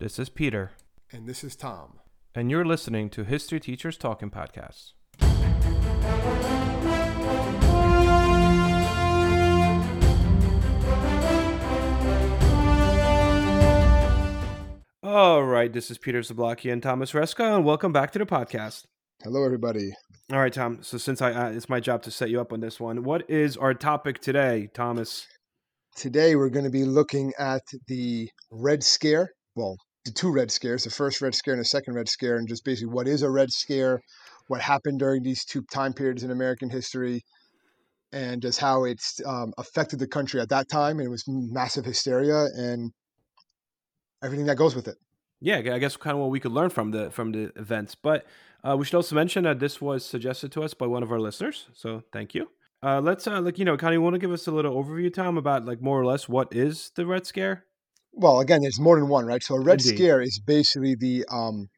This is Peter, And this is Tom. and you're listening to History Teachers Talking Podcasts. All right, this is Peter Zablocki and Thomas Reska, and welcome back to the podcast. Hello, everybody. All right, Tom. So since I uh, it's my job to set you up on this one, what is our topic today, Thomas? Today we're going to be looking at the Red Scare. Well, the two Red Scares, the first Red Scare and the second Red Scare, and just basically what is a Red Scare, what happened during these two time periods in American history, and just how it's um, affected the country at that time. And it was massive hysteria and everything that goes with it. Yeah, I guess kind of what we could learn from the from the events. But uh, we should also mention that this was suggested to us by one of our listeners, so thank you. Uh, let's uh, like you know, Connie, want to give us a little overview, Tom, about like more or less what is the Red Scare? Well, again, there's more than one, right? So a Red Indeed. Scare is basically the um,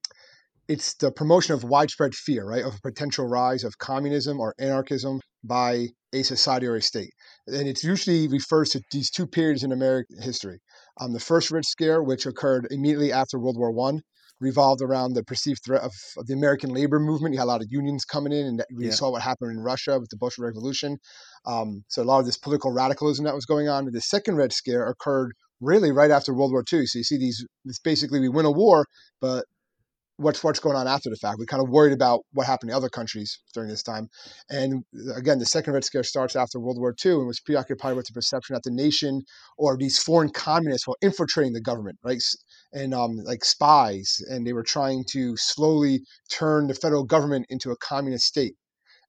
it's the promotion of widespread fear, right, of a potential rise of communism or anarchism by a society or a state, and it usually refers to these two periods in American history. Um, the first Red Scare, which occurred immediately after World War One, revolved around the perceived threat of, of the American labor movement. You had a lot of unions coming in, and that- we Yeah. saw what happened in Russia with the Bolshevik Revolution. Um, so a lot of this political radicalism that was going on. The second Red Scare occurred really right after World War II. So you see these. It's basically we win a war, but what's what's going on after the fact? We're kind of worried about what happened in other countries during this time. And again, the second Red Scare starts after World War II and was preoccupied with the perception that the nation or these foreign communists were infiltrating the government, right? And um, like spies, and they were trying to slowly turn the federal government into a communist state.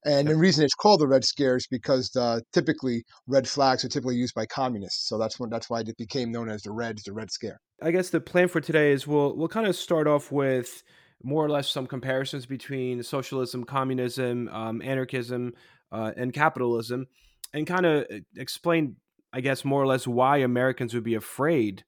And the reason it's called the Red Scare is because uh, typically red flags are typically used by communists. So that's when that's why it became known as the Reds, the Red Scare. I guess the plan for today is we'll we'll kind of start off with more or less some comparisons between socialism, communism, um, anarchism, uh, and capitalism, and kind of explain, I guess, more or less why Americans would be afraid.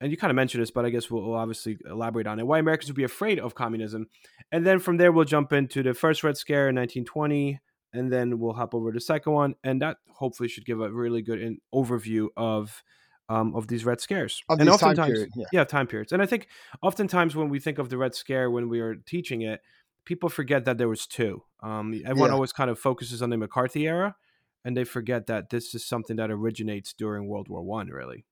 And you kind of mentioned this, but I guess we'll, we'll obviously elaborate on it. Why Americans would be afraid of communism, and then from there we'll jump into the first Red Scare in 1920, and then we'll hop over to the second one, and that hopefully should give a really good in- overview of um, of these Red Scares. Of and these time oftentimes- period, yeah. yeah, time periods. And I think oftentimes when we think of the Red Scare when we are teaching it, people forget that there was two. Um, everyone Yeah. always kind of focuses on the McCarthy era, and they forget that this is something that originates during World War One. Really,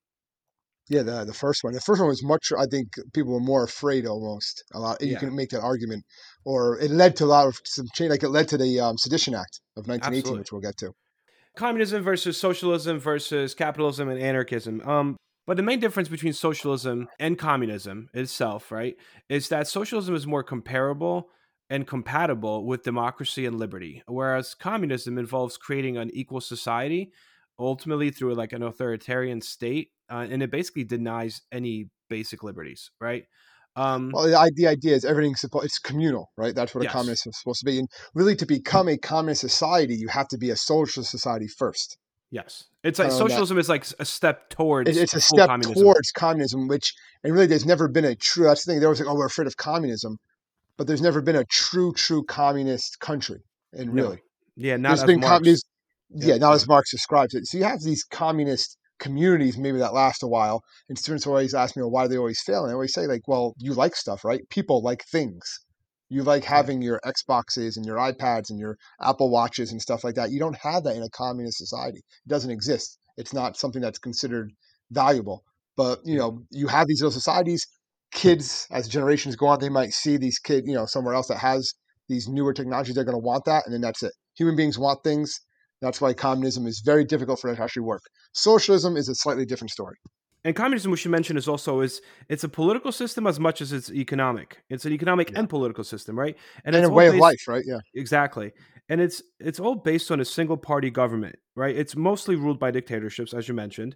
Yeah, the the first one. The first one was much. I think people were more afraid almost. A lot. You Yeah. can make that argument, or it led to a lot of some change. Like it led to the um, Sedition Act of 1918, Absolutely. which we'll get to. communism versus socialism versus capitalism and anarchism. Um, but the main difference between socialism and communism itself, right, is that socialism is more comparable and compatible with democracy and liberty, whereas communism involves creating an equal society, ultimately through like an authoritarian state, uh, and it basically denies any basic liberties, right? Um, Well, the, the idea is everything's supposed. It's communal, right? That's what a communist is supposed to be. And really, to become a communist society, you have to be a socialist society first. yes, it's like on that- socialism is like a step towards It, it's a step communism. towards communism, which and really, there's never been a true. That's the thing. They always like, oh, we're afraid of communism, but there's never been a true, true communist country. And No, really, yeah, not there's as been Marx. com- Yeah, yeah, not as Marx describes it. So you have these communist communities maybe that last a while, and students always ask me, well, why do they always fail? And I always say, like, well, you like stuff, right? People like things. You like having your Xboxes and your iPads and your Apple Watches and stuff like that. You don't have that in a communist society. It doesn't exist. It's not something that's considered valuable. But you know, you have these little societies. Kids, as generations go on, they might see these kids, you know, somewhere else that has these newer technologies. They're going to want that, and then that's it. Human beings want things. That's why communism is very difficult for it to actually work. Socialism is a slightly different story. and communism we should mention is also is it's a political system as much as it's economic it's an economic Yeah. and political system right And, it's a way of life, right? Yeah. exactly and it's it's all based on a single party government right it's mostly ruled by dictatorships as you mentioned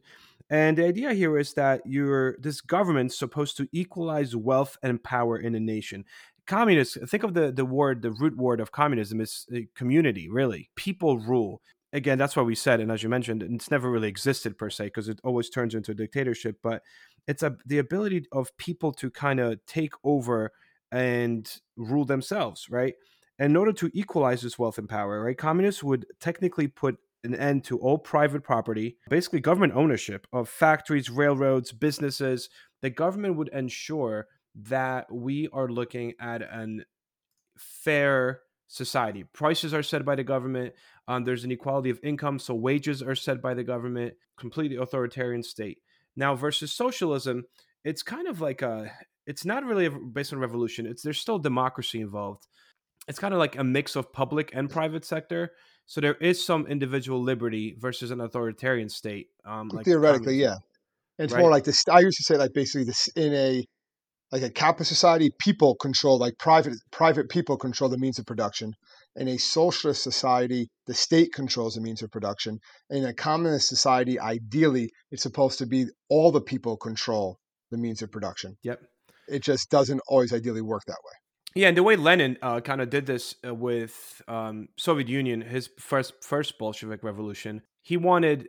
and the idea here is that you're this government's supposed to equalize wealth and power in a nation communists think of the the word the root word of communism is uh, community really people rule again that's why we said and as you mentioned it's never really existed per se because it always turns into a dictatorship but it's a the ability of people to kind of take over and rule themselves right in order to equalize this wealth and power right communists would technically put an end to all private property, basically government ownership of factories, railroads, businesses. The government would ensure that we are looking at an fair society. Prices are set by the government. Um, there's an equality of income, so wages are set by the government. Completely authoritarian state. Now versus socialism, it's kind of like a. It's not really based on revolution. It's there's still democracy involved. It's kind of like a mix of public and private sector. So there is some individual liberty versus an authoritarian state. Um, like Theoretically, yeah. it's right? more like this. I used to say like basically this in a like a capitalist society, people control like private private people control the means of production. In a socialist society, the state controls the means of production. In a communist society, ideally, it's supposed to be all the people control the means of production. Yep. It just doesn't always ideally work that way. Yeah, and the way Lenin uh, kind of did this uh, with um, Soviet Union, his first first Bolshevik revolution, he wanted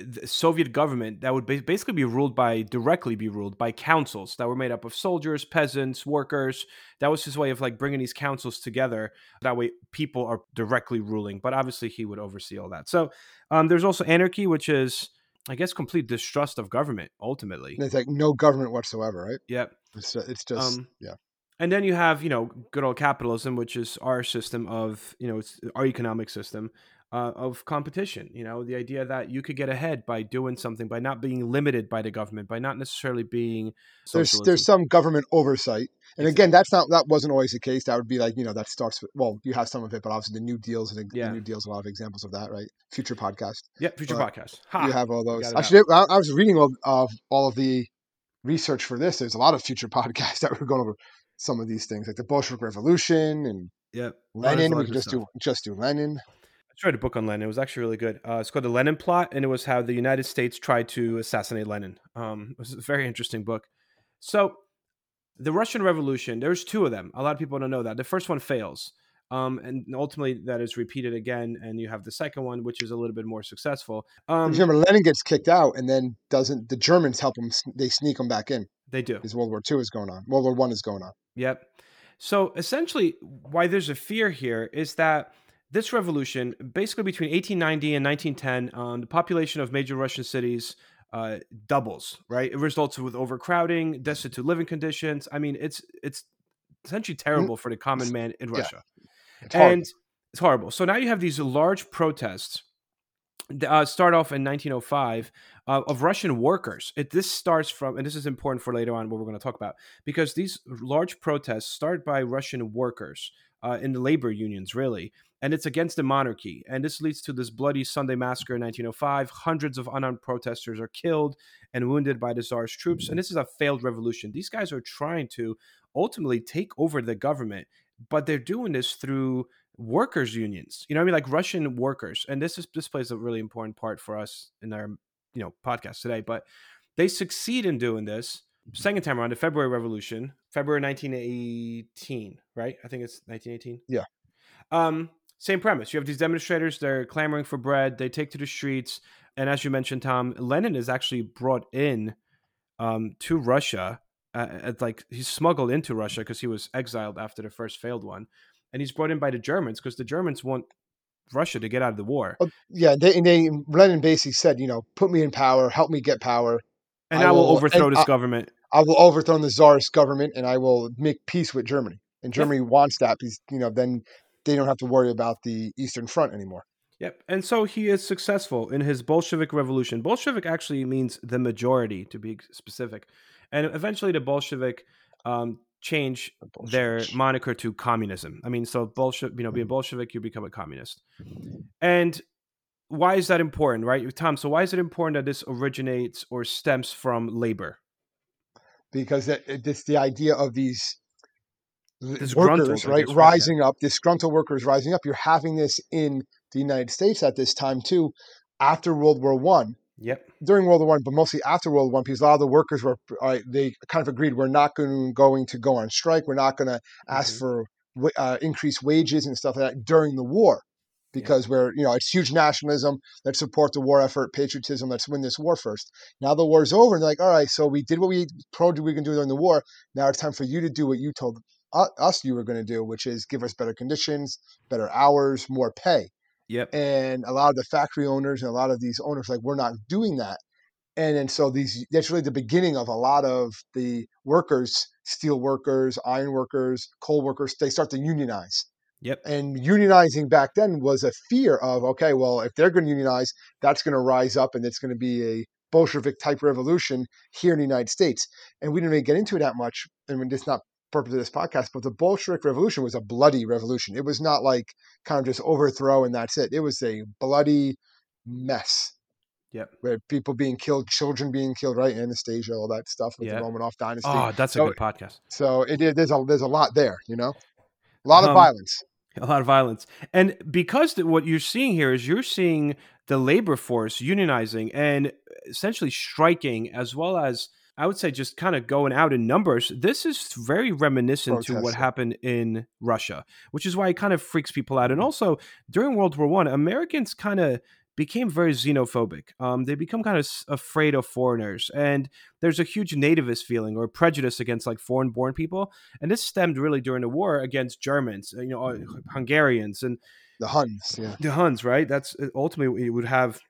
the Soviet government that would basically be ruled by directly be ruled by councils that were made up of soldiers, peasants, workers. That was his way of like bringing these councils together. That way, people are directly ruling. But obviously, he would oversee all that. So um, there's also anarchy, which is, I guess, complete distrust of government. Ultimately, it's like no government whatsoever, right? Yep. It's it's just um, yeah. And then you have, you know, good old capitalism, which is our system of, you know, it's our economic system uh, of competition. You know, the idea that you could get ahead by doing something, by not being limited by the government, by not necessarily being. Socialism. There's there's some government oversight, and again, that's not that wasn't always the case. That would be like you know that starts with well, you have some of it, but obviously the New Deals and yeah. the New Deals a lot of examples of that, right? Future podcast. Yeah, future but podcast. Ha, you have all those. Actually, I, I was reading all of all of the research for this. There's a lot of future podcasts that were going over some of these things, like the Bolshevik Revolution and yeah, Lenin. We can just stuff. do just do Lenin. I read a book on Lenin. It was actually really good. Uh, it's called The Lenin Plot, and it was how the United States tried to assassinate Lenin. Um, it was a very interesting book. So, the Russian Revolution. There's two of them. A lot of people don't know that. The first one fails. Um, and ultimately that is repeated again, and you have the second one, which is a little bit more successful. Um, remember, Lenin gets kicked out, and then doesn't the Germans help him? They sneak him back in. They do. Because World War II is going on. World War One is going on. Yep. So essentially, why there's a fear here is that this revolution, basically between 1890 and 1910, um, the population of major Russian cities uh, doubles. Right, it results with overcrowding, destitute living conditions. I mean, it's it's essentially mm. terrible for the common man in Russia, yeah. it's and it's horrible. So now you have these large protests uh, start off in 1905 uh, of Russian workers. It, this starts from, and this is important for later on what we're going to talk about, because these large protests start by Russian workers uh, in the labor unions, really, and it's against the monarchy. And this leads to this bloody Sunday massacre in 1905. Hundreds of unarmed protesters are killed and wounded by the Tsar's troops. And this is a failed revolution. These guys are trying to ultimately take over the government, but they're doing this through workers unions you know i mean like russian workers and this is this plays a really important part for us in our you know podcast today but they succeed in doing this second time around the february revolution february 1918 right i think it's 1918 yeah um same premise you have these demonstrators they're clamoring for bread they take to the streets and as you mentioned tom lenin is actually brought in um, to russia uh, like he's smuggled into russia because he was exiled after the first failed one and he's brought in by the Germans because the Germans want Russia to get out of the war. Oh, yeah, they, and they Lenin basically said, you know, put me in power, help me get power, and I, I will, will, overthrow this I, government. I will overthrow the czarist government, and I will make peace with Germany. And Germany wants that because you know then they don't have to worry about the Eastern Front anymore. Yep. And so he is successful in his Bolshevik revolution. Bolshevik actually means the majority, to be specific. And eventually the Bolshevik um, change their moniker to communism. I mean, so Bolshevik, you know, being mm-hmm. Bolshevik, you become a communist. And why is that important, right, Tom? So why is it important that this originates or stems from labor? Because it's the idea of these workers, right, rising yeah. up, disgruntled workers rising up. You're having this in the United States at this time too, after World War One, Yep. During World War One, but mostly after World War One, because a lot of the workers were uh, they kind of agreed we're not going going to go on strike. We're not going to ask mm-hmm. for uh, increased wages and stuff like that during the war, because yeah. we're you know it's huge nationalism. Let's support the war effort, patriotism. Let's win this war first. Now the war's over, and they're like, all right, so we did what we told you we can do during the war. Now it's time for you to do what you told us you were going to do, which is give us better conditions, better hours, more pay. Yep. And a lot of the factory owners and a lot of these owners like we're not doing that. And then so these that's really the beginning of a lot of the workers steel workers, iron workers, coal workers, they start to unionize. Yep. And unionizing back then was a fear of, okay, well, if they're going to unionize, that's going to rise up and it's going to be a Bolshevik type revolution here in the United States. And we didn't really get into it that much. Mean, it's not purpose of this podcast, but the Bolshevik Revolution was a bloody revolution. It was not like kind of just overthrow and that's it. It was a bloody mess. Yep. Where people being killed, children being killed, right? Anastasia, all that stuff with Yeah. the Romanov dynasty. Oh, that's So- a good podcast. So it, it- there's a there's a lot there, you know, a lot of Um, violence. A lot of violence. And because the, what you're seeing here is you're seeing the labor force unionizing and essentially striking, as well as I would say just kind of going out in numbers. This is very reminiscent to what happened in Russia, which is why it kind of freaks people out. And also during World War One, Americans kind of became very xenophobic. Um, they become kind of s- afraid of foreigners, and there's a huge nativist feeling or prejudice against like foreign-born people. And this stemmed really during the war against Germans, you know, uh, Hungarians, and The Huns, yeah. the Huns, right? That's uh, ultimately it would have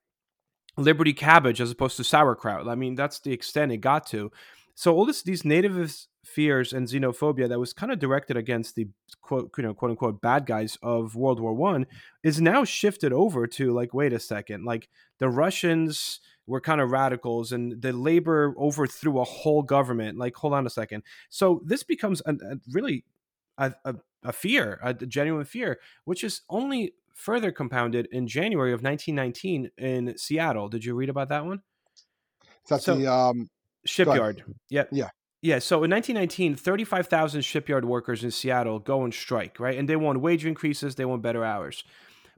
Liberty cabbage as opposed to sauerkraut. I mean, that's the extent it got to. So all this, these nativist fears and xenophobia that was kind of directed against the quote, you know, quote unquote bad guys of World War One is now shifted over to like, wait a second, like the Russians were kind of radicals and the labor overthrew a whole government. Like, hold on a second. So this becomes a, a really a, a, a fear, a genuine fear, which is only further compounded in January of 1919 in Seattle. Did you read about that one? That's So- the um, Shipyard. Yeah. Yeah. Yeah. So in 1919, 35,000 shipyard workers in Seattle go on strike, right? And they want wage increases, they want better hours.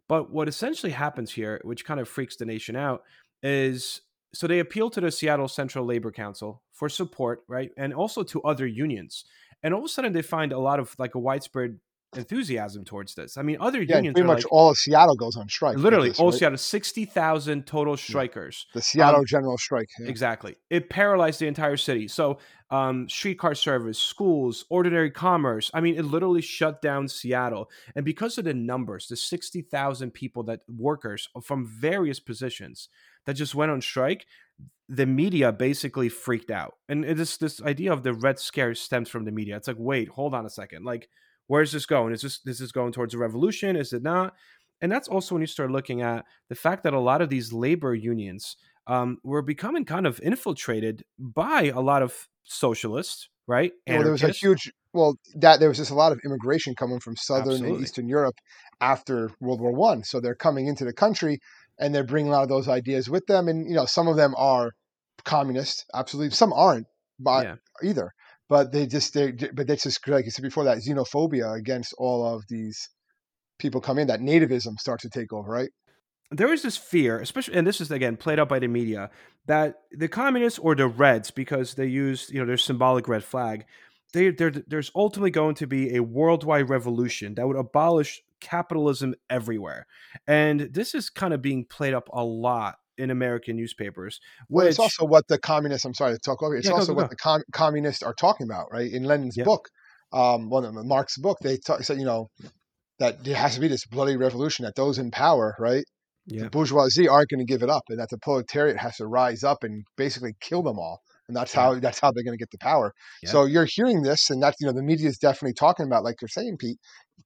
But what essentially happens here, which kind of freaks the nation out, is so they appeal to the Seattle Central Labor Council for support, right? And also to other unions. And all of a sudden they find a lot of like a widespread enthusiasm towards this. I mean, other yeah, unions pretty much like, all of Seattle goes on strike. literally this, all right? Seattle, 60,000 total strikers. The Seattle um, General Strike. yeah. Exactly. It paralyzed the entire city. So, um, streetcar service, schools, ordinary commerce. I mean, it literally shut down Seattle. And because of the numbers, the 60,000 people that workers from various positions that just went on strike, the media basically freaked out. And it is this idea of the red scare stems from the media. It's like, wait, hold on a second. Like, where's this going? Is this this is going towards a revolution? Is it not? And that's also when you start looking at the fact that a lot of these labor unions um, were becoming kind of infiltrated by a lot of socialists, right? Well, there was a huge well that there was just a lot of immigration coming from southern and eastern Europe after World War One. So they're coming into the country and they're bringing a lot of those ideas with them. And you know, some of them are communist, absolutely. Some aren't, but Yeah. either. But they just they but that's just like you said before that xenophobia against all of these people come in that nativism starts to take over, right? there is this fear, especially, and this is again played out by the media, that the communists or the Reds, because they use you know their symbolic red flag, they there there's ultimately going to be a worldwide revolution that would abolish capitalism everywhere, and this is kind of being played up a lot in American newspapers. Well, it's also what the communists. I'm sorry to talk over. It's Yeah, also go, what go. the com- communists are talking about, right? In Lenin's Yep. book, um, one of Marx's book, they talk, said, you know, that there has to be this bloody revolution. That those in power, right, yeah, the bourgeoisie aren't going to give it up, and that the proletariat has to rise up and basically kill them all. And that's how that's how they're going to get the power. Yeah. So you're hearing this, and that's you know the media is definitely talking about, like you're saying, Pete.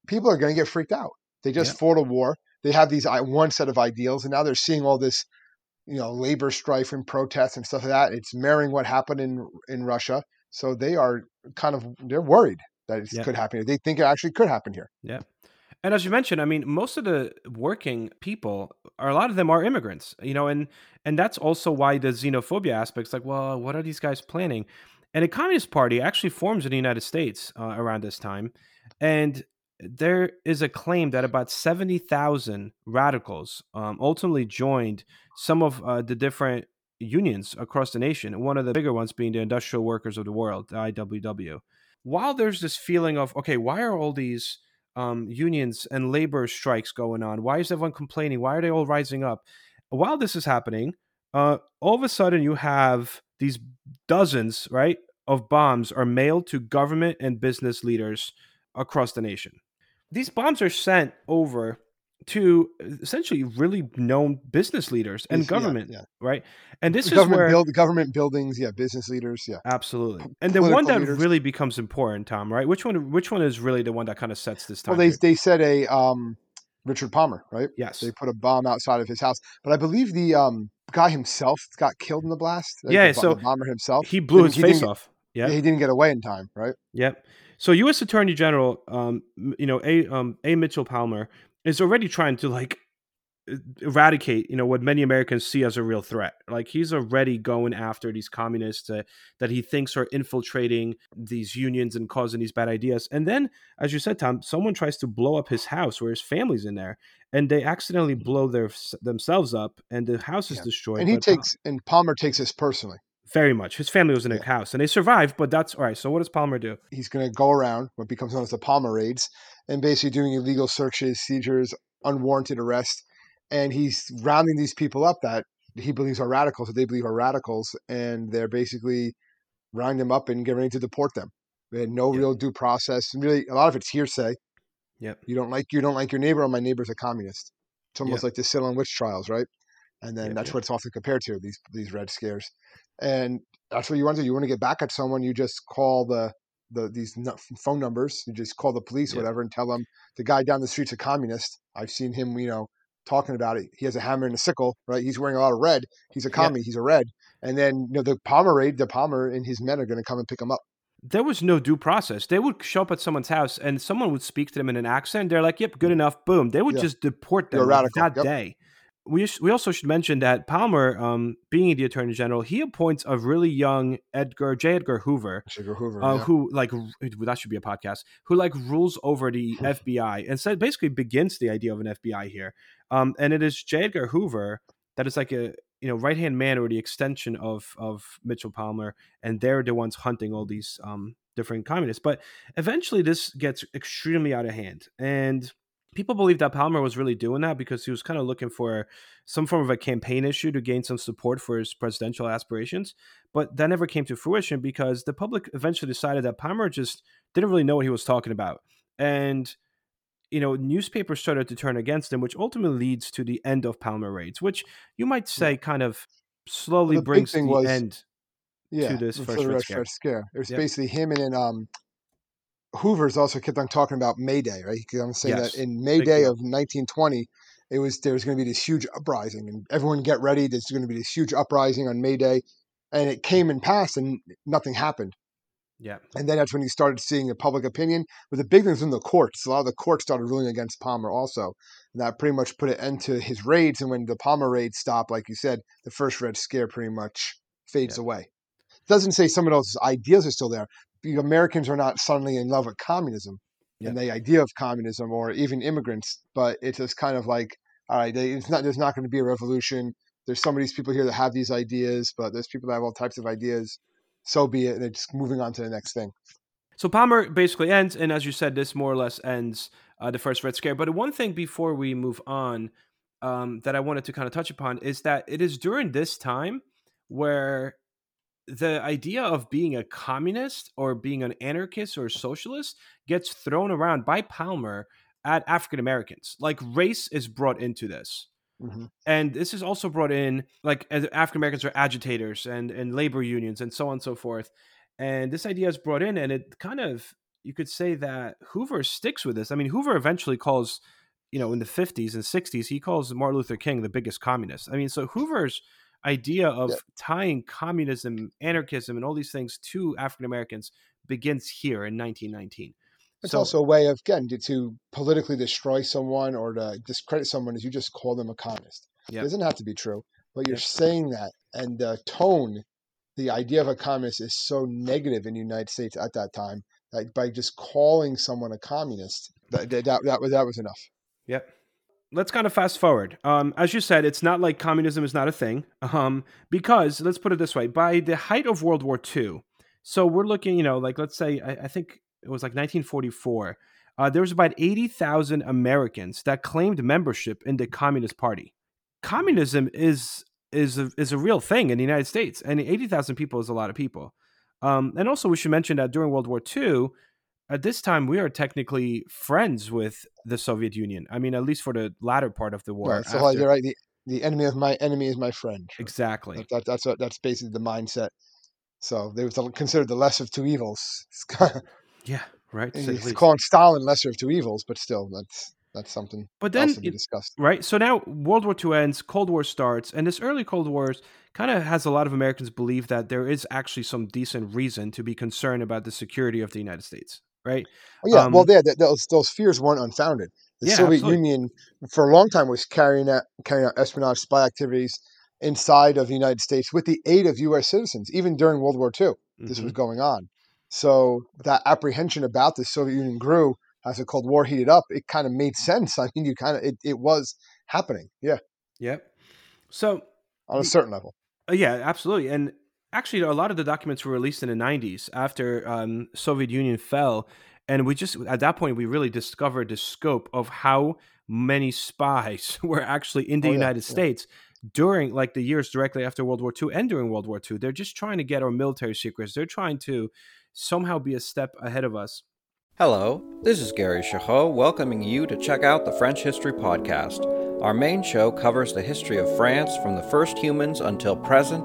People are going to get freaked out. They just Yeah. fought a war. They have these one set of ideals, and now they're seeing all this you know labor strife and protests and stuff like that. It's mirroring what happened in in Russia, so they are kind of they're worried that it Yeah. could happen. here. They think it actually could happen here. Yeah. And as you mentioned, I mean, most of the working people are a lot of them are immigrants, you know, and and that's also why the xenophobia aspects, like, well, what are these guys planning? And the Communist Party actually forms in the United States uh, around this time, and there is a claim that about seventy thousand radicals um, ultimately joined some of uh, the different unions across the nation. One of the bigger ones being the Industrial Workers of the World, the IWW. While there's this feeling of, okay, why are all these um, unions and labor strikes going on? Why is everyone complaining? Why are they all rising up? While this is happening, uh, all of a sudden you have these dozens, right, of bombs are mailed to government and business leaders across the nation. These bombs are sent over to essentially really known business leaders and Yes, yeah, government, yeah. right? And this is government where build government buildings, yeah, business leaders, yeah. absolutely, and the one that leaders. really becomes important, Tom, right? Which one? Which one is really the one that kind of sets this time? Well, they period? they said a um, Richard Palmer, right? yes, They put a bomb outside of his house, but I believe the um, guy himself got killed in the blast. like Yeah, the, so the bomber himself. he blew his he face off. Yeah, he didn't get away in time, right? Yep. So U.S. Attorney General, um, you know, a um, a Mitchell Palmer is already trying to like eradicate, you know, what many Americans see as a real threat. Like he's already going after these communists uh, that he thinks are infiltrating these unions and causing these bad ideas. And then, as you said, Tom, someone tries to blow up his house where his family's in there, and they accidentally blow their themselves up, and the house is Yeah. destroyed. And he takes and Palmer takes this personally. Very much. His family was in a Yeah. house, and they survived. But that's all right. So what does Palmer do? He's going to go around what becomes known as the Palmer raids and basically doing illegal searches, seizures, unwarranted arrests, and he's rounding these people up that he believes are radicals, that they believe are radicals, and they're basically rounding them up and getting ready to deport them. They had no real due process. And really, a lot of it's hearsay. Yep. You don't like you don't like your neighbor, or my neighbor's a communist. It's almost Yeah. like the Salem witch trials, right? And then Yep, that's yep. what it's often compared to these these red scares. And that's what you want to do. You want to get back at someone, you just call the the these phone numbers. You just call the police, or Yep. whatever, and tell them the guy down the street's a communist. I've seen him, you know, talking about it. He has a hammer and a sickle, right? He's wearing a lot of red. He's a commie. He's a red. And then you know the Palmer raid, the Palmer and his men are going to come and pick him up. there was no due process. They would show up at someone's house and someone would speak to them in an accent. They're like, "Yep, good mm. enough." Boom. They would Yeah. just deport them You're a like, that Yep. day. We we also should mention that Palmer, um, being the attorney general, he appoints a really young Edgar J. Edgar Hoover, Sugar Hoover. uh, yeah. who like that should be a podcast, who like rules over the FBI and so basically begins the idea of an FBI here. Um, and it is J. Edgar Hoover that is like a you know right hand man or the extension of of Mitchell Palmer, and they're the ones hunting all these um, different communists. But eventually, this gets extremely out of hand, and people believe that Palmer was really doing that because he was kind of looking for some form of a campaign issue to gain some support for his presidential aspirations. But that never came to fruition because the public eventually decided that Palmer just didn't really know what he was talking about, and you know, newspapers started to turn against him, which ultimately leads to the end of Palmer raids, which you might say kind of slowly the brings the was- end. yeah, this for first Red Scare. Scare. It was Yep. basically him and then um, Hoover's also kept on talking about May Day, right? Because I'm saying Yes, that in May Day of 1920, it was there was going to be this huge uprising, and everyone get ready. There's going to be this huge uprising on May Day, and it came and passed, and nothing happened. Yeah, And then that's when you started seeing the public opinion. But the big thing was in the courts. A lot of the courts started ruling against Palmer also. And that pretty much put an end to his raids. And when the Palmer raids stopped, like you said, the first Red Scare pretty much fades Yeah. away. Doesn't say some of those ideas are still there. The Americans are not suddenly in love with communism Yeah. and the idea of communism or even immigrants, but it's just kind of like, all right, they, it's not. There's not going to be a revolution. There's some of these people here that have these ideas, but there's people that have all types of ideas. So be it. And they're just moving on to the next thing. So Palmer basically ends, and as you said, this more or less ends uh, the first Red Scare. But one thing before we move on um, that I wanted to kind of touch upon is that it is during this time where the idea of being a communist or being an anarchist or socialist gets thrown around by Palmer at African Americans. Like race is brought into this. hmm and this is also brought in like African Americans are agitators and and labor unions and so on and so forth. And this idea is brought in, and it kind of you could say that Hoover sticks with this. I mean, Hoover eventually calls, you know, in the fifties and sixties, he calls Martin Luther King the biggest communist. I mean, so Hoover's idea of Yeah. tying communism, anarchism, and all these things to African Americans begins here in 1919. It's So- also a way of again to, to politically destroy someone or to discredit someone is you just call them a communist. Yep. It doesn't have to be true, but you're Yep. saying that, and the tone, the idea of a communist is so negative in the United States at that time that by just calling someone a communist, that that that, that was that was enough. Yep. Let's kind of fast forward. Um, as you said, it's not like communism is not a thing. Um, because let's put it this way: by the height of World War II, so we're looking, you know, like let's say I, I think it was like 1944. Uh, there was about 80,000 Americans that claimed membership in the Communist Party. Communism is is a, is a real thing in the United States, and 80,000 people is a lot of people. Um, and also, we should mention that during World War II, at this time we are technically friends with the Soviet Union. I mean, at least for the latter part of the war. Right. So like, you're right. The, the enemy of my enemy is my friend. Exactly. That, that, that's what that's basically the mindset. So they were considered the lesser of two evils. yeah. Right. It's calling Stalin lesser of two evils, but still, that's that's something. But then to be discussed. Right. So now World War II ends, Cold War starts, and this early Cold Wars kind of has a lot of Americans believe that there is actually some decent reason to be concerned about the security of the United States. Right. Oh, yeah. Um, well, yeah, those those fears weren't unfounded. The yeah, Soviet absolutely. Union, for a long time, was carrying out carrying out espionage spy activities inside of the United States with the aid of U.S. citizens, even during World War II. This Mhm. was going on. So that apprehension about the Soviet Union grew as the Cold War heated up. It kind of made sense. I mean, you kind of it, it was happening. Yeah, Yep. So on a certain level. Uh, yeah, absolutely. And actually, a lot of the documents were released in the 90s after um, Soviet Union fell. And we just, at that point, we really discovered the scope of how many spies were actually in the Oh, yeah, United yeah. States during like the years directly after World War II and during World War II. They're just trying to get our military secrets. They're trying to somehow be a step ahead of us. Hello, this is Gary Girod welcoming you to check out the French History Podcast. Our main show covers the history of France from the first humans until present.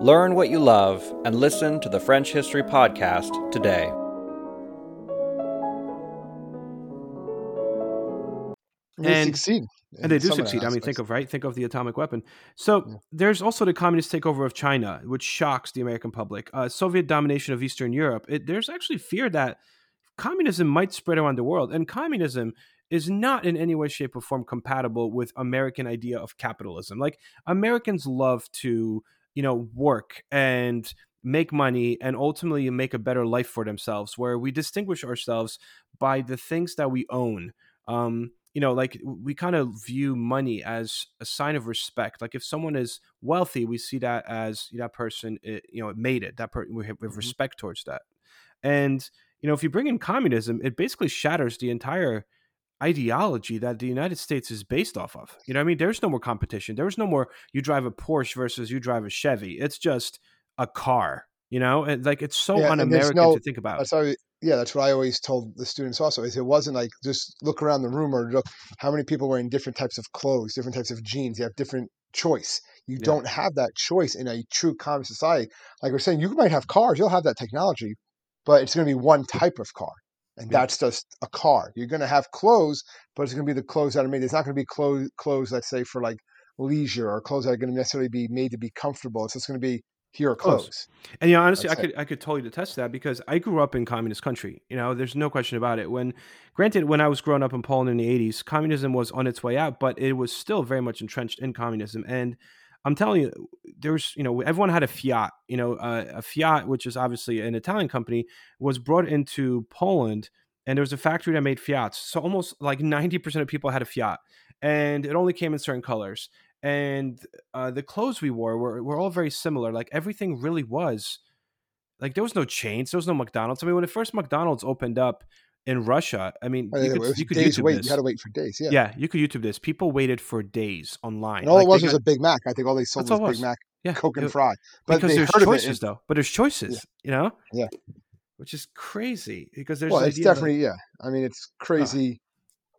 Learn what you love and listen to the French History Podcast today. And they And- succeed. and they do some of succeed. I mean, think of right, think of the atomic weapon. So Yeah. there's also the communist takeover of China, which shocks the American public. Uh, Soviet domination of Eastern Europe. It, there's actually fear that communism might spread around the world, and communism is not in any way, shape, or form compatible with American idea of capitalism. Like Americans love to, you know, work and make money and ultimately make a better life for themselves where we distinguish ourselves by the things that we own. Um you know like we kind of view money as a sign of respect. Like if someone is wealthy we see that as that person eh, you know it made it that person we have, we have Mhm. respect towards that. And you know if you bring in communism it basically shatters the entire ideology that the united states is based off of you know what i mean there's no more competition there's no more you drive a porsche versus you drive a chevy it's just a car you know and like it's so Yeah, un-american no- to think about That's why, yeah, that's what I always told the students also. Is it wasn't like just look around the room or look how many people wearing different types of clothes, different types of jeans. You have different choice. You Yeah. don't have that choice in a true communist society. Like we're saying, you might have cars, you'll have that technology, but it's going to be one type of car, and Yeah. that's just a car. You're going to have clothes, but it's going to be the clothes that are made. It's not going to be clothes, clothes, let's say for like leisure or clothes that are going to necessarily be made to be comfortable. It's just going to be here are Clothes. clothes. And you know, honestly, I it. could I could totally attest that because I grew up in communist country. You know, there's no question about it. When, granted, when I was growing up in Poland in the '80s, communism was on its way out, but it was still very much entrenched in communism. And I'm telling you, there's you know everyone had a Fiat. You know, uh, a Fiat, which is obviously an Italian company, was brought into Poland, and there was a factory that made Fiats. So almost like 90% of people had a Fiat, and it only came in certain colors. And uh, the clothes we wore were, were all very similar. Like everything really was like there was no chains, there was no McDonald's. I mean, when the first McDonald's opened up in Russia, I mean, Uh, you could, you could days YouTube wait. this. You had to wait for days. Yeah. yeah. you could YouTube this. People waited for days online. And all Like, it was they was got- a Big Mac. I think all they sold was it Big. Mac, yeah, Coke and it- Fry. But because there's heard of it. choices though. But there's choices, you know. Yeah. which is crazy because there's well, it's idea that- definitely yeah. I mean, it's crazy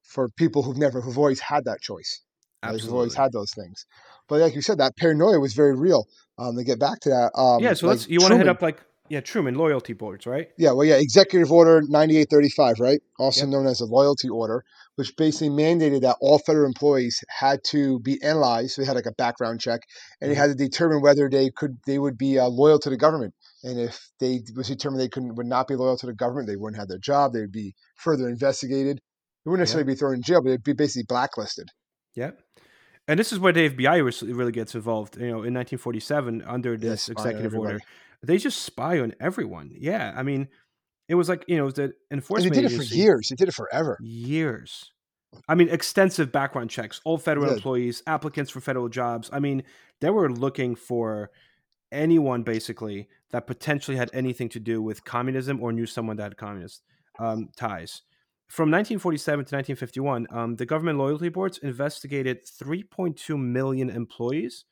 for people who've never who've always had that choice. right? Who've always had those things. But like you said, that paranoia was very real. Um, to get back to that, um, yeah, so like let's. You want to hit up like yeah, Truman loyalty boards, right? Yeah, well, yeah, Executive Order 9835, right? Also Yep. known as the loyalty order, which basically mandated that all federal employees had to be analyzed. So they had like a background check, and they Mhm. had to determine whether they could they would be uh, loyal to the government. And if they was determined they couldn't would not be loyal to the government, they wouldn't have their job. They would be further investigated. They wouldn't necessarily be thrown in jail, but they'd be basically blacklisted. Yeah. And this is where the FBI really gets involved. You know, in 1947, under this spy on executive order. They just spy on everyone. Yeah, I mean, it was like you know, the And they enforcement did it for years. They did it forever. years. I mean, extensive background checks, all federal Yeah. employees, applicants for federal jobs. I mean, they were looking for anyone basically that potentially had anything to do with communism or knew someone that had communist um, ties. From 1947 to 1951, um, the government loyalty boards investigated 3.2 million employees.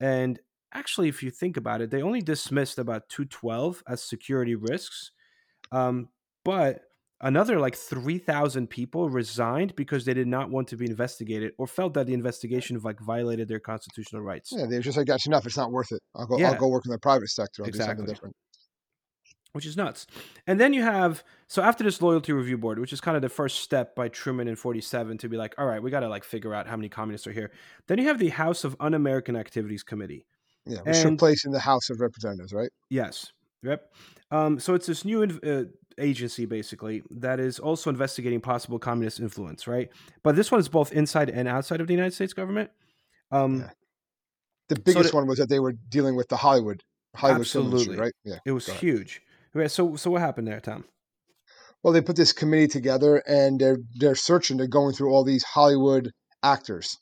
And actually, if you think about it, they only dismissed about 212 as security risks. Um, but another like 3,000 people resigned because they did not want to be investigated or felt that the investigation like violated their constitutional rights. Yeah, they were just like, that's enough. It's not worth it. I'll go. Yeah. I'll go work in the private sector. I'll do Exactly. something different. which is nuts. And then you have so after this loyalty review board, which is kind of the first step by Truman in 47 to be like, all right, we got to like figure out how many communists are here. Then you have the House of Un-American Activities Committee. Yeah, which And- took place in the House of Representatives, right? Yes. Yep. Um, so it's this new uh, agency basically that is also investigating possible communist influence, right? But this one is both inside and outside of the United States government. Um, Yeah. The biggest the- one was that they were dealing with the Hollywood Hollywood Absolutely. right? Yeah. It was huge. Okay, so so what happened there, Tom? Well, they put this committee together, and they're they're searching. They're going through all these Hollywood actors,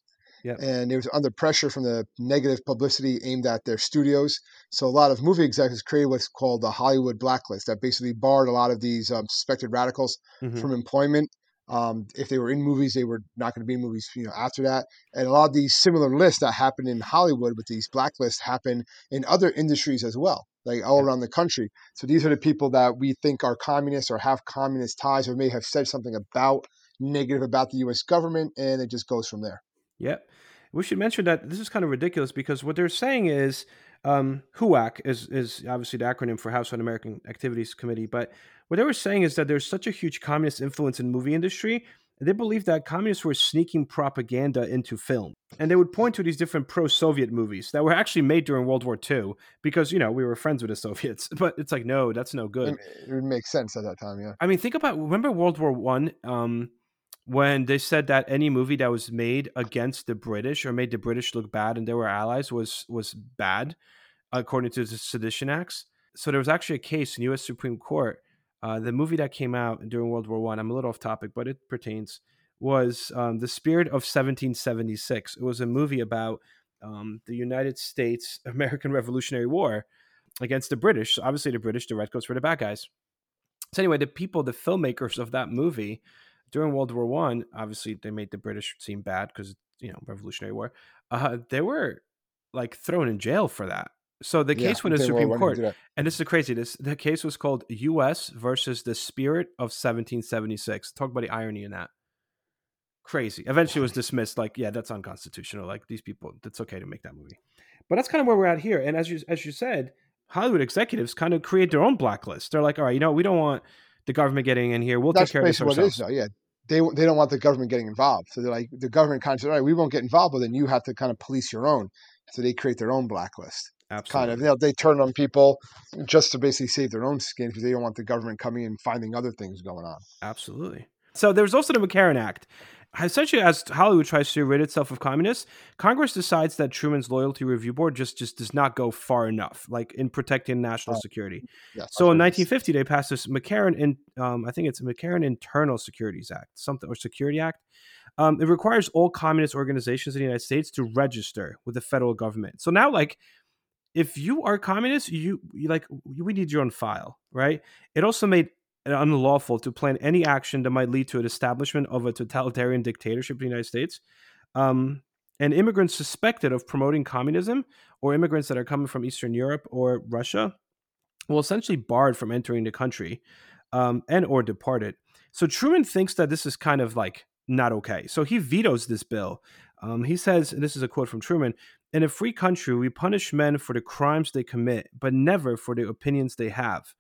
Yep. and it was under pressure from the negative publicity aimed at their studios. So a lot of movie executives created what's called the Hollywood blacklist, that basically barred a lot of these um, suspected radicals Mhm. from employment. Um, if they were in movies, they were not going to be in movies, you know, after that. And a lot of these similar lists that happen in Hollywood with these blacklists happen in other industries as well, like all Yeah. around the country. So these are the people that we think are communists or have communist ties or may have said something about negative about the U.S. government, and it just goes from there. Yep. We should mention that this is kind of ridiculous because what they're saying is um, HUAC is is obviously the acronym for House Un-American Activities Committee, but what they were saying is that there's such a huge communist influence in movie industry. They believe that communists were sneaking propaganda into film, and they would point to these different pro-Soviet movies that were actually made during World War II because you know we were friends with the Soviets. But it's like, no, that's no good. It, it would make sense at that time, yeah. I mean, think about remember World War One, um, when they said that any movie that was made against the British or made the British look bad and they were allies was was bad, according to the Sedition Acts. So there was actually a case in U.S. Supreme Court. Uh, the movie that came out during World War One, I'm a little off topic, but it pertains, was um, the Spirit of 1776. It was a movie about um, the United States American Revolutionary War against the British. So obviously, the British, the redcoats were the bad guys. So anyway, the people, the filmmakers of that movie during World War One, obviously they made the British seem bad because you know Revolutionary War. Uh, they were like thrown in jail for that. So the Yeah, case went to the Supreme Court, and this is crazy. This the case was called U.S. versus the Spirit of 1776. Talk about the irony in that. Crazy. Eventually, it was dismissed. Like, yeah, that's unconstitutional. Like these people, it's okay to make that movie. But that's kind of where we're at here. And as you as you said, Hollywood executives kind of create their own blacklist. They're like, all right, you know, we don't want the government getting in here. We'll That's take care of this basically what it is ourselves. yeah. They, they don't want the government getting involved. So they're like, the government kind of said, all right, we won't get involved, but then you have to kind of police your own. So they create their own blacklist. Absolutely. kind of you know they turn on people just to basically save their own skin because they don't want the government coming and finding other things going on Absolutely. So there's also the McCarran Act. Essentially, as Hollywood tries to rid itself of communists, Congress decides that Truman's Loyalty Review Board just, just does not go far enough, like in protecting national Oh, security. yes, So in that's what 1950, they passed this McCarran, in, um, I think it's McCarran Internal Securities Act, something or Security Act. Um, it requires all communist organizations in the United States to register with the federal government. So now, like, if you are communist, you, you like we need your own file, right? It also made it unlawful to plan any action that might lead to an establishment of a totalitarian dictatorship in the United States. Um, and immigrants suspected of promoting communism or immigrants that are coming from Eastern Europe or Russia will essentially barred from entering the country um, and or departed. So Truman thinks that this is kind of like not okay. So he vetoes this bill. Um, he says, and this is a quote from Truman In a free country, we punish men for the crimes they commit, but never for the opinions they have.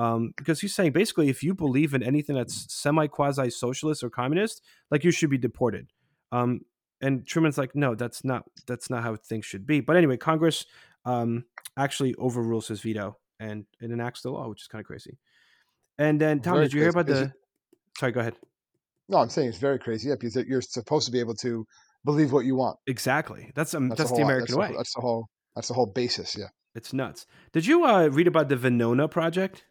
Um, because he's saying basically, if you believe in anything that's semi quasi socialist or communist, like you should be deported. Um, and Truman's like, no, that's not that's not how things should be. But anyway, Congress um, actually overrules his veto and it enacts the law, which is kind of crazy. And then Tom, Very did you hear about the? it- Sorry, go ahead. no i'm saying it's very crazy yeah because you're supposed to be able to believe what you want Exactly. That's um, that's, the the whole- American that's way. the, that's the whole that's the whole basis yeah It's nuts. Did you uh, read about the Venona project?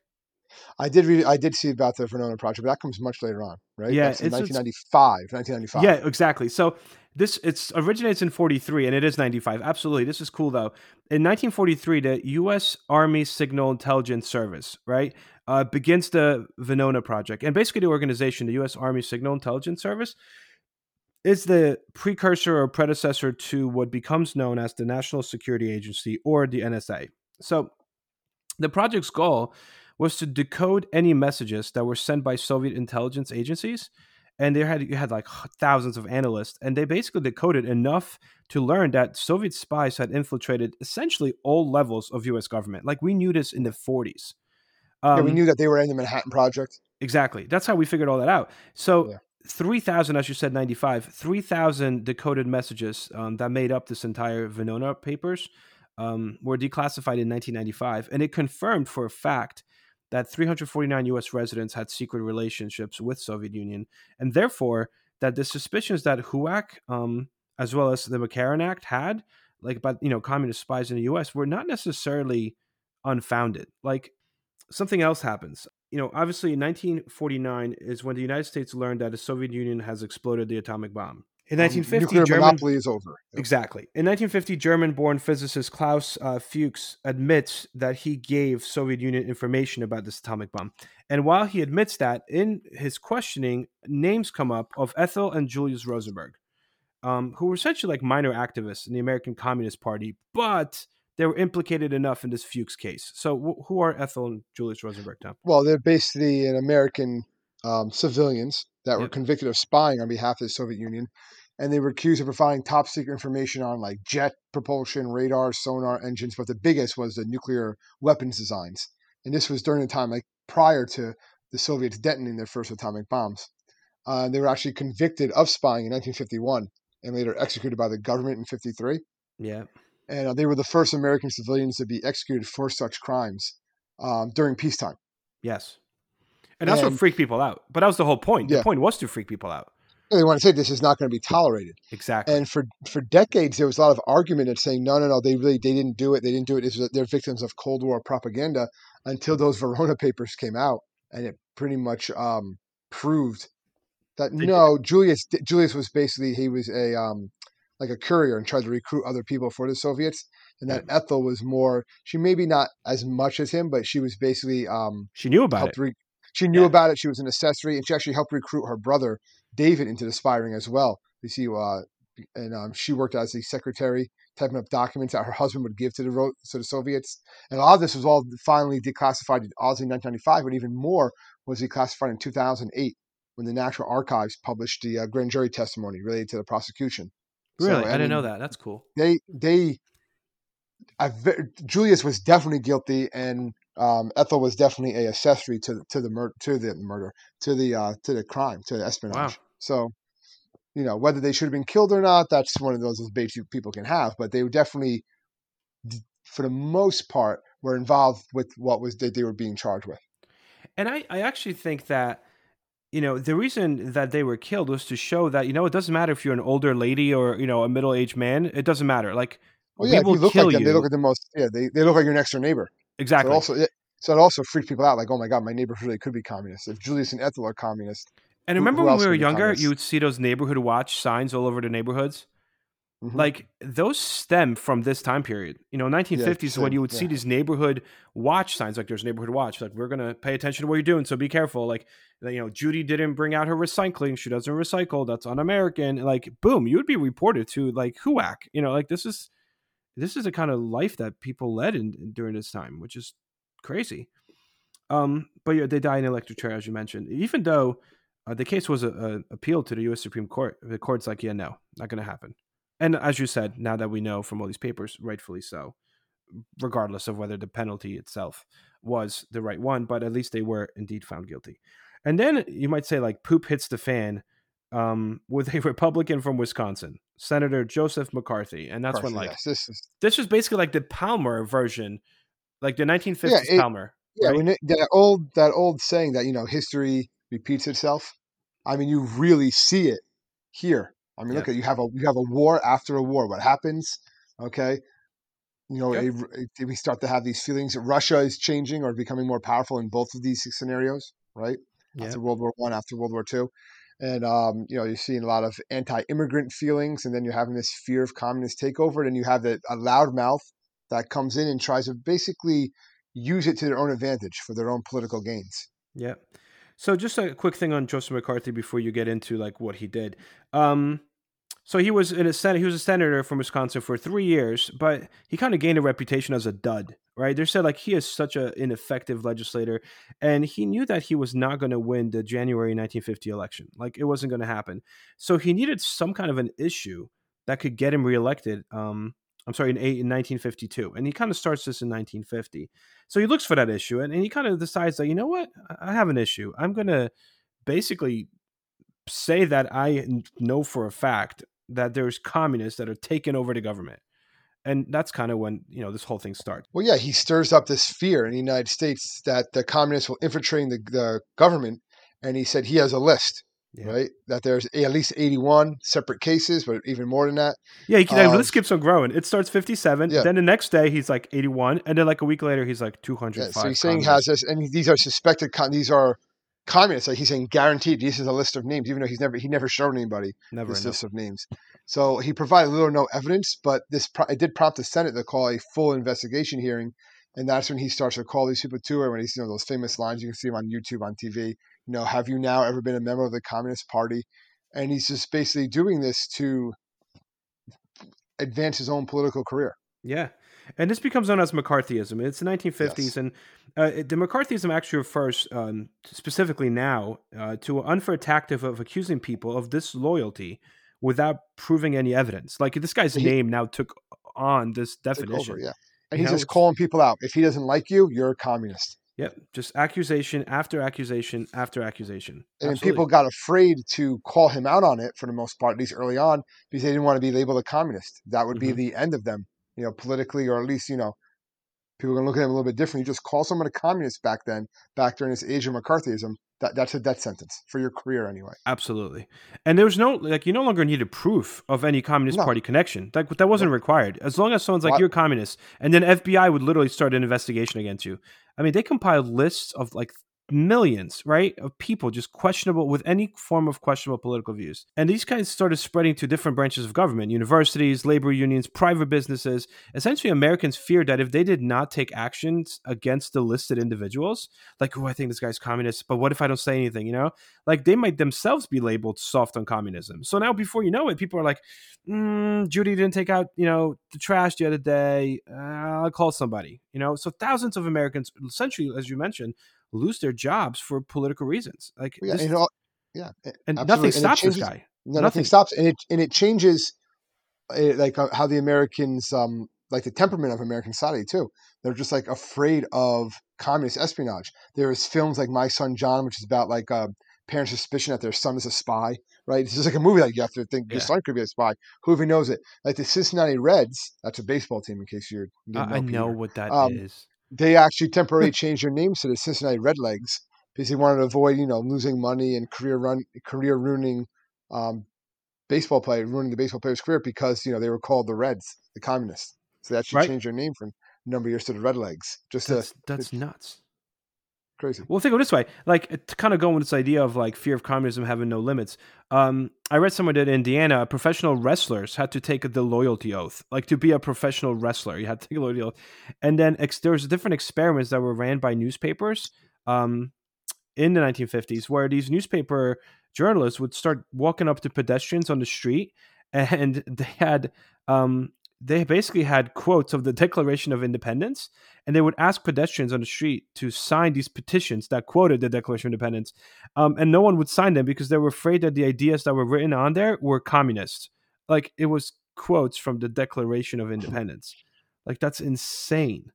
I did read. I did see about the Venona project, but that comes much later on, right? Yeah, That's it's- 1995. 1995. Yeah, exactly. So this it's originates in 43 and it is 95. Absolutely. This is cool though. In 1943, the US Army Signal Intelligence Service, right, uh, begins the Venona project. And basically the organization, the US Army Signal Intelligence Service, is the precursor or predecessor to what becomes known as the National Security Agency or the NSA. So the project's goal was to decode any messages that were sent by Soviet intelligence agencies and they had you had like thousands of analysts and they basically decoded enough to learn that soviet spies had infiltrated essentially all levels of us government like we knew this in the 40s Yeah, we Um, knew that they were in the Manhattan Project. exactly that's how we figured all that out so Yeah. 3000 as you said 95 3000 decoded messages um, that made up this entire venona papers um, were declassified in 1995 and it confirmed for a fact that 349 U.S. residents had secret relationships with Soviet Union, and therefore that the suspicions that HUAC, um, as well as the McCarran Act, had like about you know communist spies in the U.S. were not necessarily unfounded. Like something else happens. You know, obviously, in 1949 is when the United States learned that the Soviet Union has exploded the atomic bomb. In Um, 1950, nuclear German monopoly is over. Yep. Exactly. In 1950, German-born physicist Klaus uh, Fuchs admits that he gave Soviet Union information about this atomic bomb. And while he admits that, in his questioning, names come up of Ethel and Julius Rosenberg, um, who were essentially like minor activists in the American Communist Party, but they were implicated enough in this Fuchs case. So, wh- who are Ethel and Julius Rosenberg, Tom? Well, they're basically an American um, civilians that were Yep. convicted of spying on behalf of the Soviet Union, and they were accused of providing top secret information on like jet propulsion, radar, sonar engines. But the biggest was the nuclear weapons designs, and this was during the time like prior to the Soviets detonating their first atomic bombs. Uh, they were actually convicted of spying in 1951 and later executed by the government in 53 Yeah. and uh, they were the first American civilians to be executed for such crimes um, during peacetime. Yes. And that's what freaked people out. But that was the whole point. The point was to freak people out. They want to say this is not going to be tolerated. Exactly. And for for decades, there was a lot of argument of saying, no, no, no, they really they didn't do it. They didn't do it. Was- They're victims of Cold War propaganda until those Venona papers came out, and it pretty much um, proved that They no, Julius Julius was basically he was a um, like a courier and tried to recruit other people for the Soviets, and that Ethel was more. She maybe not as much as him, but she was basically um, she knew about it. re- she knew Yeah. about it. She was an accessory, and she actually helped recruit her brother David into the spy ring as well. You see, uh, and um, she worked as the secretary, typing up documents that her husband would give to the to the Soviets. And a lot of this was all finally declassified in obviously 1995, but even more was declassified in 2008 when the National Archives published the uh, grand jury testimony related to the prosecution. So, Really? I, didn't know that. That's cool. They they, I, Julius was definitely guilty, and um, Ethel was definitely a accessory to to the murder to the murder to the uh, to the crime to the espionage. So, you know whether they should have been killed or not, that's one of those debates people can have. But they were definitely, for the most part, were involved with what was that they were being charged with. And I, I actually think that, you know, the reason that they were killed was to show that, you know, it doesn't matter if you're an older lady or, you know, a middle aged man. It doesn't matter. Like, Well, we yeah, will you look kill like them. you. They look at the most. Yeah, they, they look like your next door neighbor. Exactly. So also, it, so it also freaked people out. Like, oh my god, my neighborhood really could be communist. If Julius and Ethel are communist, and who- remember who when we were younger, communist? you would see those neighborhood watch signs all over the neighborhoods. Mhm. Like those stem from this time period. You know, 1950s is when you would see these neighborhood watch signs. Like there's neighborhood watch. Like we're gonna pay attention to what you're doing, so be careful. Like you know, Judy didn't bring out her recycling. She doesn't recycle. That's un-American. Like boom, you would be reported to like HUAC. You know, like this is this is the kind of life that people led in during this time, which is crazy. Um, but yeah, they die in electric chair, as you mentioned. Even though uh, the case was a, a appealed to the U.S. Supreme Court, the court's like, yeah, no, not going to happen. And as you said, now that we know from all these papers, rightfully so, regardless of whether the penalty itself was the right one, but at least they were indeed found guilty. And then you might say, like, poop hits the fan um, with a Republican from Wisconsin, Senator Joseph McCarthy, and that's when like yes, this is this was basically like the Palmer version, like the 1950s Yeah, it- Palmer. yeah. right? It, that old that old saying that you know history repeats itself. I mean, you really see it here. I mean, look at you have a you have a war after a war. What happens? Okay, You know, Yep. a- a- we start to have these feelings that Russia is changing or becoming more powerful in both of these scenarios, right? Yeah. After World War One, after World War Two, and um, you know, you're seeing a lot of anti-immigrant feelings, and then you're having this fear of communist takeover, and you have the, a loudmouth that comes in and tries to basically use it to their own advantage for their own political gains. Yeah. So just a quick thing on Joseph McCarthy before you get into like what he did. Um, so he was in a senate. He was a senator from Wisconsin for three years, but he kind of gained a reputation as a dud. Right? They said like he is such an ineffective legislator, and he knew that he was not going to win the January 1950 election. Like it wasn't going to happen. So he needed some kind of an issue that could get him reelected. Um, I'm sorry, in, in 1952, and he kind of starts this in 1950. So he looks for that issue, and, and he kind of decides that you know what, I have an issue. I'm going to basically say that I know for a fact that there's communists that are taking over the government. And that's kind of when, you know, this whole thing starts. Well, yeah, he stirs up this fear in the United States that the communists will infiltrate the, the government, and he said he has a list, Yeah. right? That there's at least 81 separate cases, but even more than that. Yeah, he, the Um, list keeps on growing. It starts 57, Yeah. then the next day he's like 81, and then like a week later he's like Yeah, so he's saying he has this, and these are suspected. These are communists. Like he's saying, guaranteed. This is a list of names, even though he's never he never showed anybody never this enough. list of names. So he provided little or no evidence, but this pro- it did prompt the Senate to call a full investigation hearing, and that's when he starts to call these people to it. When he's you know those famous lines you can see him on YouTube, on TV. You know, have you now ever been a member of the Communist Party? And he's just basically doing this to advance his own political career. Yeah. And this becomes known as McCarthyism. It's the 1950s, Yes. and uh, the McCarthyism actually refers um, specifically now uh, to an unfair tactic of accusing people of disloyalty without proving any evidence. Like this guy's He- name now took on this definition. over, yeah. And You he's know, just calling people out. If he doesn't like you, you're a communist. Yep, just accusation after accusation after accusation. And Absolutely. people got afraid to call him out on it for the most part, at least early on, because they didn't want to be labeled a communist. That would be Mhm. the end of them, you know, politically, or at least, you know, people are going to look at him a little bit different. You just call someone a communist back then, back during this age of McCarthyism, that, that's a death sentence for your career anyway. Absolutely. And there was no like you no longer needed proof of any communist No. party connection. Like that wasn't required. As long as someone's like Why- you're a communist, and then FBI would literally start an investigation against you. I mean, they compiled lists of like millions, right, of people just questionable with any form of questionable political views. And these kinds started spreading to different branches of government, universities, labor unions, private businesses. Essentially, Americans feared that if they did not take actions against the listed individuals, like, oh, I think this guy's communist, but what if I don't say anything, you know? Like they might themselves be labeled soft on communism. So now, before you know it, people are like, mm, Judy didn't take out, you know, the trash the other day. Uh, I'll call somebody, you know? So thousands of Americans, essentially, as you mentioned, lose their jobs for political reasons. Like, Yeah, this- and, all, yeah, and absolutely. nothing And it stops this guy. No, nothing Nothing. stops, and it and it changes, uh, like uh, how the Americans, um, like the temperament of American society too. They're just like afraid of communist espionage. There's films like My Son John, which is about like uh, parents' suspicion that their son is a spy. Right? It's just like a movie like you have to think your son could be a spy. Who even knows it? Like the Cincinnati Reds, that's a baseball team. In case you're, you didn't I, know Peter. what that is. They actually temporarily changed their names to the Cincinnati Redlegs because they wanted to avoid, you know, losing money and career run, career ruining um, baseball play, ruining the baseball player's career because you know they were called the Reds, the communists. So they actually Right. changed their name from a number of years to the Redlegs. Just to, That's, that's nuts. Crazy. Well, think of it this way: like to kind of go with this idea of like fear of communism having no limits. Um, I read somewhere that in Indiana, professional wrestlers had to take the loyalty oath. Like to be a professional wrestler, you had to take a loyalty oath. And then ex- there was different experiments that were ran by newspapers um, in the 1950s, where these newspaper journalists would start walking up to pedestrians on the street, and they had um, they basically had quotes of the Declaration of Independence, and they would ask pedestrians on the street to sign these petitions that quoted the Declaration of Independence, um, and no one would sign them because they were afraid that the ideas that were written on there were communist. Like it was quotes from the Declaration of Independence. Like that's insane,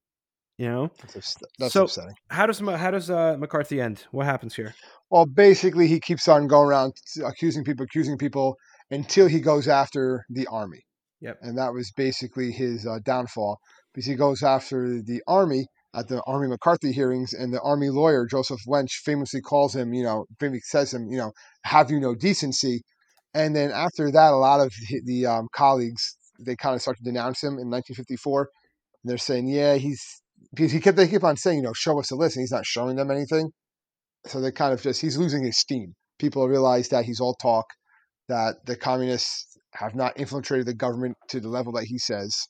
you know. That's, that's So- upsetting. How does how does uh, McCarthy end? What happens here? Well, basically, he keeps on going around accusing people, accusing people until he goes after the army. Yep. And that was basically his uh, downfall because he goes after the army at the Army McCarthy hearings, and the army lawyer Joseph Welch famously calls him, you know, famously says him, you know, have you no decency? And then after that, a lot of the um, colleagues they kind of start to denounce him in 1954. And they're saying, yeah, he's because he kept they keep on saying, you know, show us the list, and he's not showing them anything. So they kind of just he's losing his steam. People realize that he's all talk, that the communists have not infiltrated the government to the level that he says,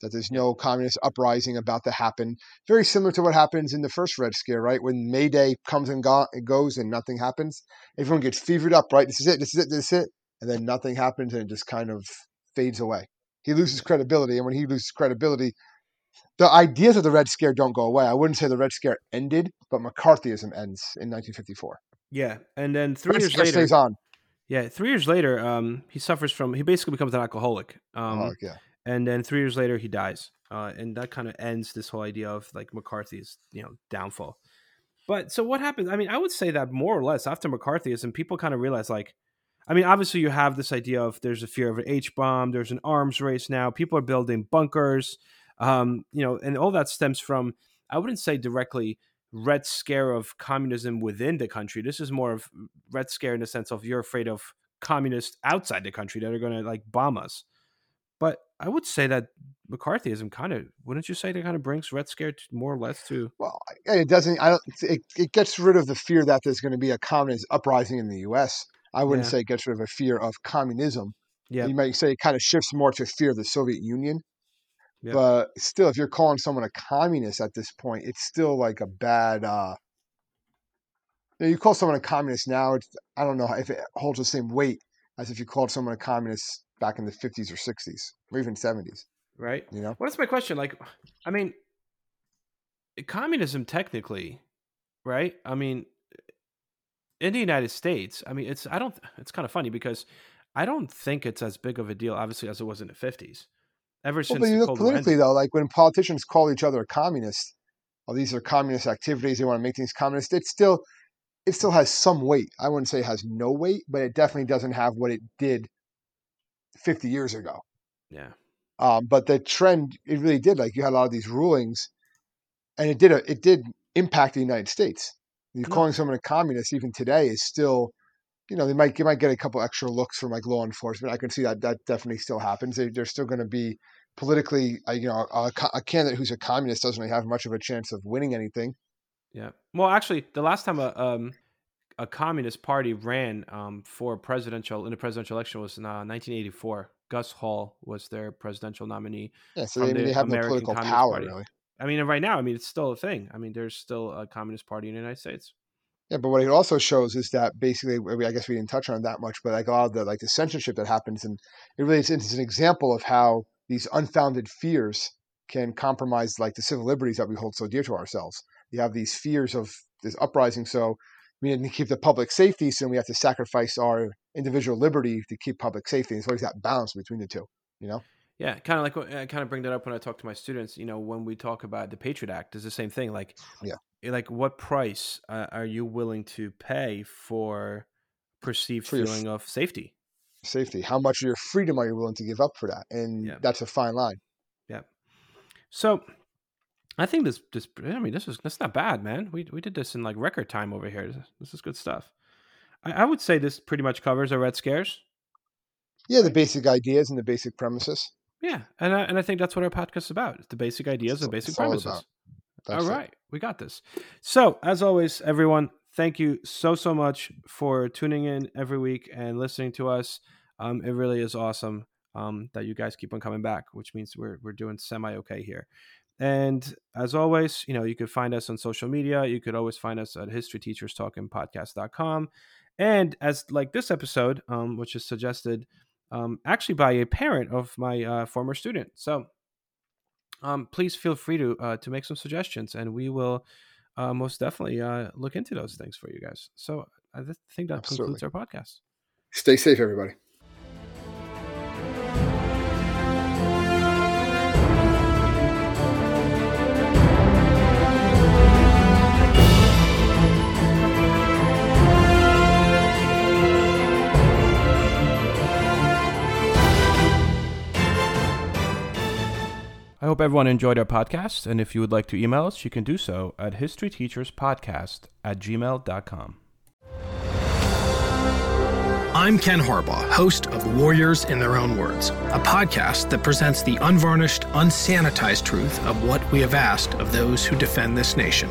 that there's no communist uprising about to happen. Very similar to what happens in the first Red Scare, right? When May Day comes and go- goes and nothing happens, everyone gets fevered up, right? This is it, this is it, this is it. And then nothing happens and it just kind of fades away. He loses credibility. And when he loses credibility, the ideas of the Red Scare don't go away. I wouldn't say the Red Scare ended, but McCarthyism ends in 1954. Yeah, and then three Red years Scare later, stays on. Yeah, three years later, um, he suffers from he basically becomes an alcoholic. Um, oh, yeah. and then three years later he dies, uh, and that kind of ends this whole idea of like McCarthy's you know downfall. But so what happens? I mean, I would say that more or less after McCarthyism, people kind of realize like, I mean, obviously you have this idea of there's a fear of an H bomb, there's an arms race now, people are building bunkers, um, you know, and all that stems from I wouldn't say directly red scare of communism within the country. This is more of red scare in the sense of you're afraid of communists outside the country that are going to like bomb us. But I would say that McCarthyism kind of wouldn't you say that kind of brings red scare to, more or less to Well, it doesn't. I don't. It, it gets rid of the fear that there's going to be a communist uprising in the U.S. I wouldn't Yeah. say it gets rid of a fear of communism. yeah You might say it kind of shifts more to fear of the Soviet Union. Yeah. But still, if you're calling someone a communist at this point, it's still like a bad. uh you, know, you call someone a communist now, it's, I don't know if it holds the same weight as if you called someone a communist back in the 50s or 60s or even 70s. right? You know, What is my question? Like, I mean, communism technically, right? I mean, in the United States, I mean, it's I don't. It's kind of funny because I don't think it's as big of a deal, obviously, as it was in the fifties. Ever Well, but you look politically though, like when politicians call each other a communist, oh, these are communist activities. They want to make things communist. It still, it still has some weight. I wouldn't say it has no weight, but it definitely doesn't have what it did 50 years ago. yeah, Um, but the trend, it really did. Like you had a lot of these rulings, and it did. A, it did impact the United States. You No. calling someone a communist even today is still, you know, they might you might get a couple extra looks from like law enforcement. I can see that that definitely still happens. They, they're still going to be politically, uh, you know, a, a candidate who's a communist doesn't really have much of a chance of winning anything. yeah. Well, actually, the last time a um a communist party ran um for presidential in a presidential election was in uh, 1984. Gus Hall was their presidential nominee. Yeah, so they, the they have no political Communist power Party. really. I mean, right now, I mean, it's still a thing. I mean, there's still a communist party in the United States. Yeah, but what it also shows is that basically, I guess we didn't touch on that much, but like a lot of the like the censorship that happens, and it really is it's an example of how these unfounded fears can compromise like the civil liberties that we hold so dear to ourselves. You have these fears of this uprising, so we need to keep the public safety, so we have to sacrifice our individual liberty to keep public safety. It's always that balance between the two, you know. Yeah, kind of like what- I kind of bring that up when I talk to my students. You know, when we talk about the Patriot Act, it's the same thing. Like, Yeah. Eh, like what price uh, are you willing to pay for perceived For your f- feeling of safety? Safety. How much of your freedom are you willing to give up for that? And Yeah. that's a fine line. Yeah. So, I think this this I mean this is that's not bad, man. We we did this in like record time over here. This, this is good stuff. I, I would say this pretty much covers our Red Scares. Yeah, the basic ideas and the basic premises. Yeah, and I, and I think that's what our podcast is about: it's the basic ideas and basic premises. about. That's All it. we got this. So, as always, everyone, thank you so so much for tuning in every week and listening to us. Um, it really is awesome um, that you guys keep on coming back, which means we're we're doing semi okay here. And as always, you know, you could find us on social media. You could always find us at historyteacherstalkingpodcast.com. And as like this episode, um, which is suggested um, actually by a parent of my uh, former student. So um, please feel free to uh, to make some suggestions, and we will uh, most definitely uh, look into those things for you guys. So I think that concludes our podcast. Stay safe, everybody. Hope everyone enjoyed our podcast, and if you would like to email us, you can do so at historyteacherspodcast at gmail.com. I'm Ken Harbaugh, host of Warriors in Their Own Words, a podcast that presents the unvarnished, unsanitized truth of what we have asked of those who defend this nation.